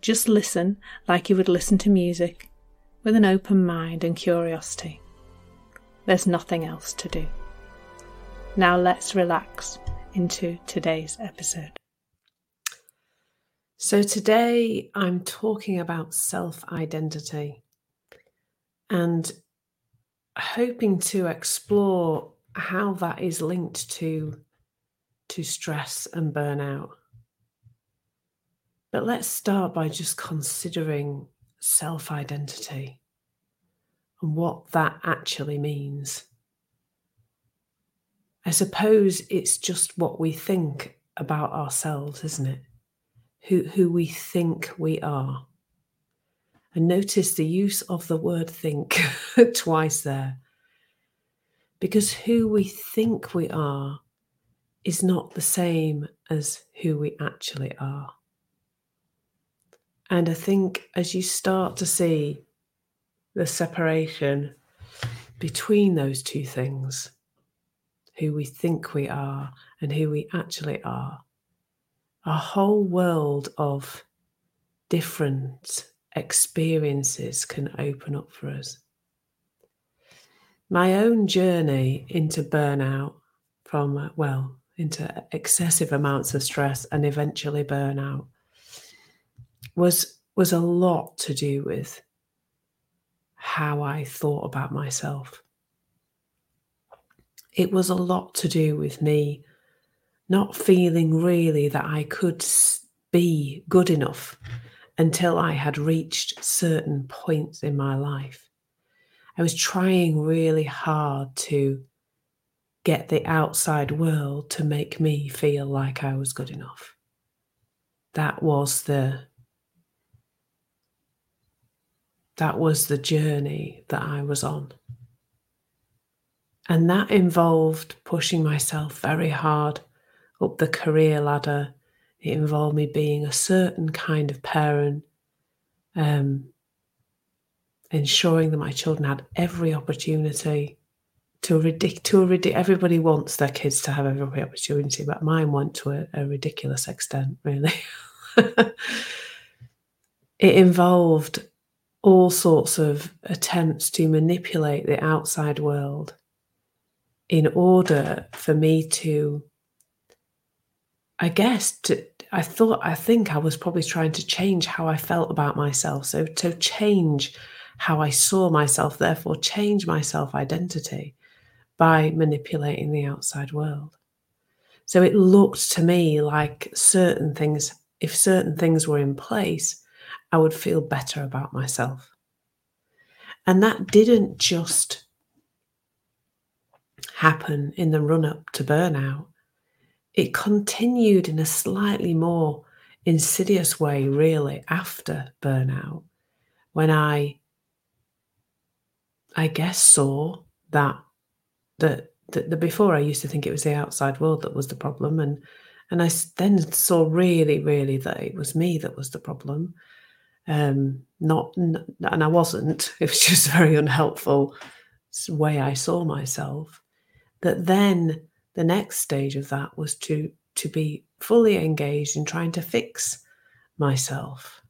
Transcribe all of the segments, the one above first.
Just listen like you would listen to music, with an open mind and curiosity. There's nothing else to do. Now let's relax into today's episode. So, today I'm talking about self identity and hoping to explore how that is linked to, to stress and burnout. But let's start by just considering self identity and what that actually means. I suppose it's just what we think about ourselves, isn't it? Who, who we think we are. And notice the use of the word think twice there. Because who we think we are is not the same as who we actually are. And I think as you start to see the separation between those two things, who we think we are and who we actually are, a whole world of different experiences can open up for us. My own journey into burnout from, well, into excessive amounts of stress and eventually burnout was was a lot to do with how I thought about myself. It was a lot to do with me not feeling really that I could be good enough until I had reached certain points in my life. I was trying really hard to get the outside world to make me feel like I was good enough. That was the that was the journey that I was on. And that involved pushing myself very hard up the career ladder. It involved me being a certain kind of parent, um, ensuring that my children had every opportunity to a ridic- to a ridic- everybody wants their kids to have every opportunity, but mine went to a, a ridiculous extent, really. it involved all sorts of attempts to manipulate the outside world in order for me to i guess to i thought i think i was probably trying to change how i felt about myself. So to change how i saw myself therefore change my self identity by manipulating the outside world. So it looked to me like certain things if certain things were in place I would feel better about myself. And that didn't just happen in the run up to burnout, it continued in a slightly more insidious way, really, after burnout, when I, I guess, saw that that the, before I used to think it was the outside world that was the problem, and and I then saw really, really that it was me that was the problem, um, not, and I wasn't, it was just very unhelpful way I saw myself. That then the next stage of that was to to be fully engaged in trying to fix myself,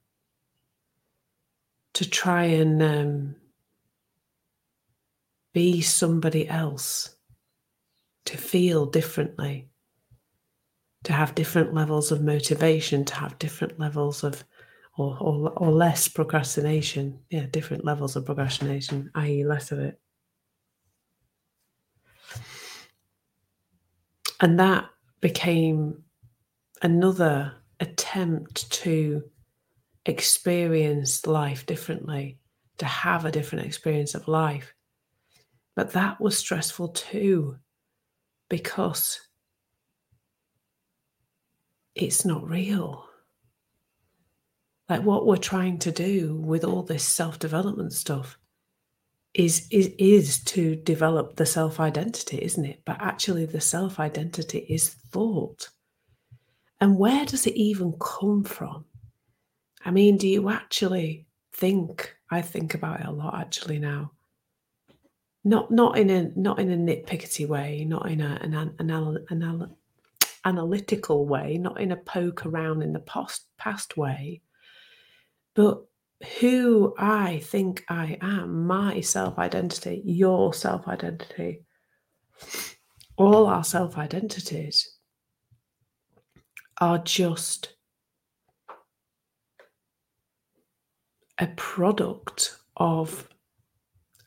to try and um, be somebody else, to feel differently, to have different levels of motivation, to have different levels of or, or, or less procrastination. Yeah, different levels of procrastination, i.e., less of it. And that became another attempt to experience life differently, to have a different experience of life. But that was stressful too, because it's not real. Like what we're trying to do with all this self development stuff is, is is to develop the self identity, isn't it? But actually, the self identity is thought. And where does it even come from? I mean, do you actually think? I think about it a lot actually now. Not not in a not in a nitpickety way, not in a, an, an, an, an analytical way, not in a poke around in the past past way, but who I think I am, my self identity, your self identity, all our self identities are just a product of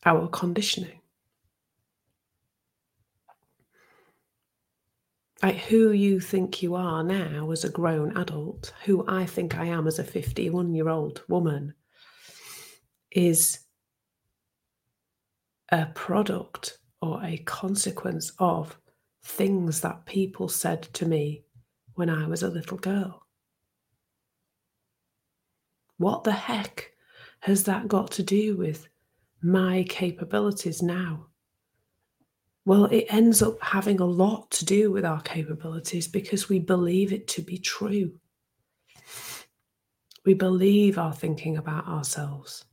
our conditioning. Like who you think you are now as a grown adult, who I think I am as a 51 year old woman, is a product or a consequence of things that people said to me when I was a little girl. What the heck has that got to do with my capabilities now? Well, it ends up having a lot to do with our capabilities because we believe it to be true. We believe our thinking about ourselves.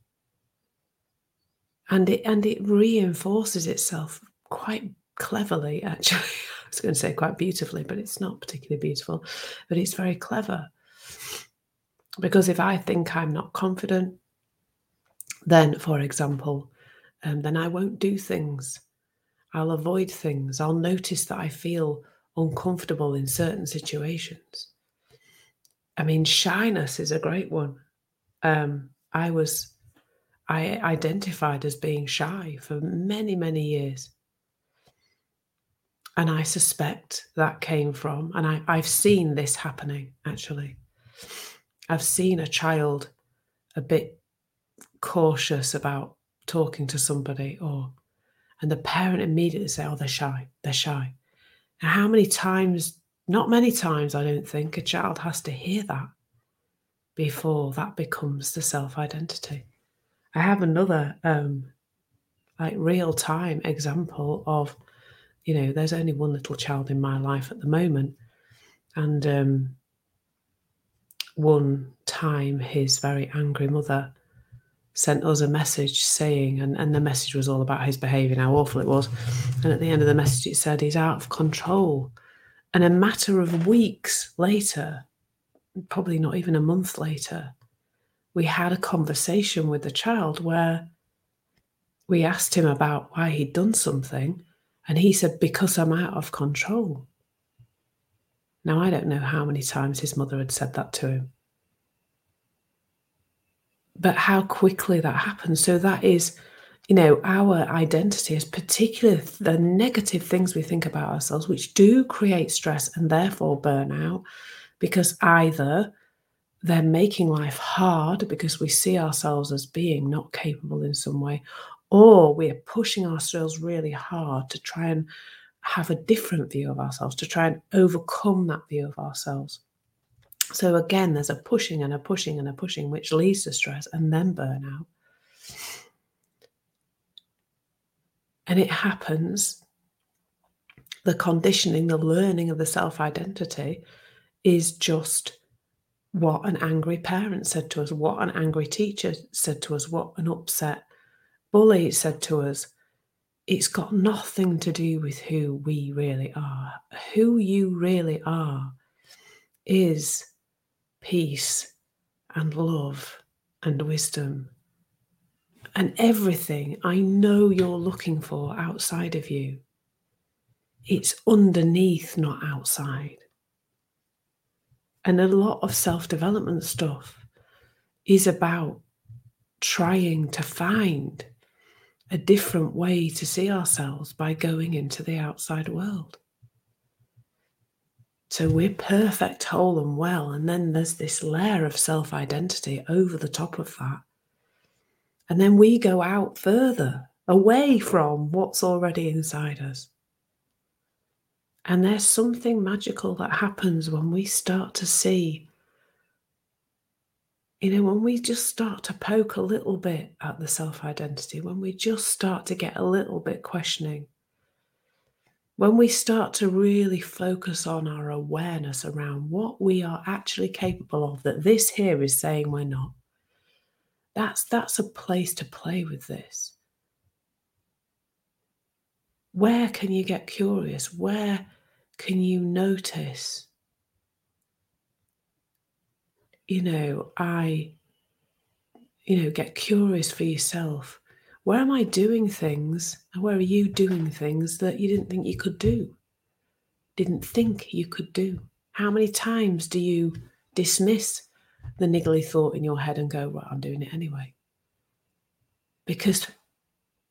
And it and it reinforces itself quite cleverly, actually. I was going to say quite beautifully, but it's not particularly beautiful, but it's very clever. Because if I think I'm not confident, then, for example, um, then I won't do things I'll avoid things. I'll notice that I feel uncomfortable in certain situations. I mean, shyness is a great one. Um, I was, I identified as being shy for many, many years. And I suspect that came from, and I, I've seen this happening actually. I've seen a child a bit cautious about talking to somebody or and the parent immediately say, Oh, they're shy, they're shy. Now, how many times, not many times, I don't think, a child has to hear that before that becomes the self identity. I have another um, like real time example of, you know, there's only one little child in my life at the moment. And um, one time his very angry mother sent us a message saying, and, and the message was all about his behaviour and how awful it was. And at the end of the message, it said he's out of control. And a matter of weeks later, probably not even a month later, we had a conversation with the child where we asked him about why he'd done something. And he said, Because I'm out of control. Now, I don't know how many times his mother had said that to him but how quickly that happens. So that is, you know, our identity is particularly the negative things we think about ourselves, which do create stress and therefore burnout, because either they're making life hard because we see ourselves as being not capable in some way, or we're pushing ourselves really hard to try and have a different view of ourselves, to try and overcome that view of ourselves. So again, there's a pushing and a pushing and a pushing, which leads to stress and then burnout. And it happens, the conditioning, the learning of the self identity is just what an angry parent said to us, what an angry teacher said to us, what an upset bully said to us. It's got nothing to do with who we really are. Who you really are is peace and love and wisdom and everything I know you're looking for outside of you. It's underneath, not outside. And a lot of self development stuff is about trying to find a different way to see ourselves by going into the outside world. So we're perfect, whole, and well. And then there's this layer of self identity over the top of that. And then we go out further away from what's already inside us. And there's something magical that happens when we start to see you know, when we just start to poke a little bit at the self identity, when we just start to get a little bit questioning, when we start to really focus on our awareness around what we are actually capable of, that this here is saying we're not, that's, that's a place to play with this. Where can you get curious? Where can you notice you know, I, you know, get curious for yourself. Where am I doing things? And where are you doing things that you didn't think you could do? Didn't think you could do? How many times do you dismiss the niggly thought in your head and go, well, I'm doing it anyway? Because,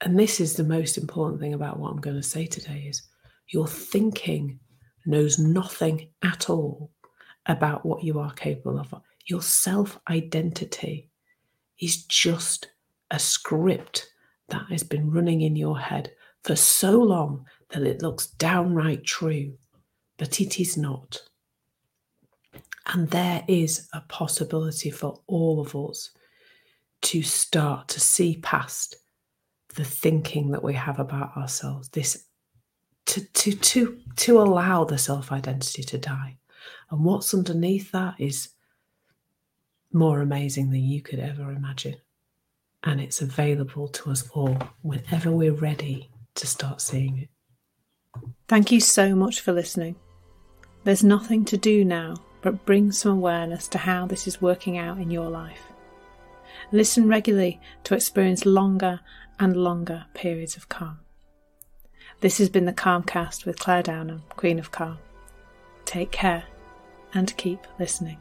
and this is the most important thing about what I'm going to say today is your thinking knows nothing at all about what you are capable of. Your self identity is just a script that has been running in your head for so long that it looks downright true, but it is not. And there is a possibility for all of us to start to see past the thinking that we have about ourselves, this to to to to allow the self-identity to die. And what's underneath that is more amazing than you could ever imagine. And it's available to us all whenever we're ready to start seeing it. Thank you so much for listening. There's nothing to do now but bring some awareness to how this is working out in your life. Listen regularly to experience longer and longer periods of calm. This has been the Calmcast with Clare Downham, Queen of Calm. Take care and keep listening.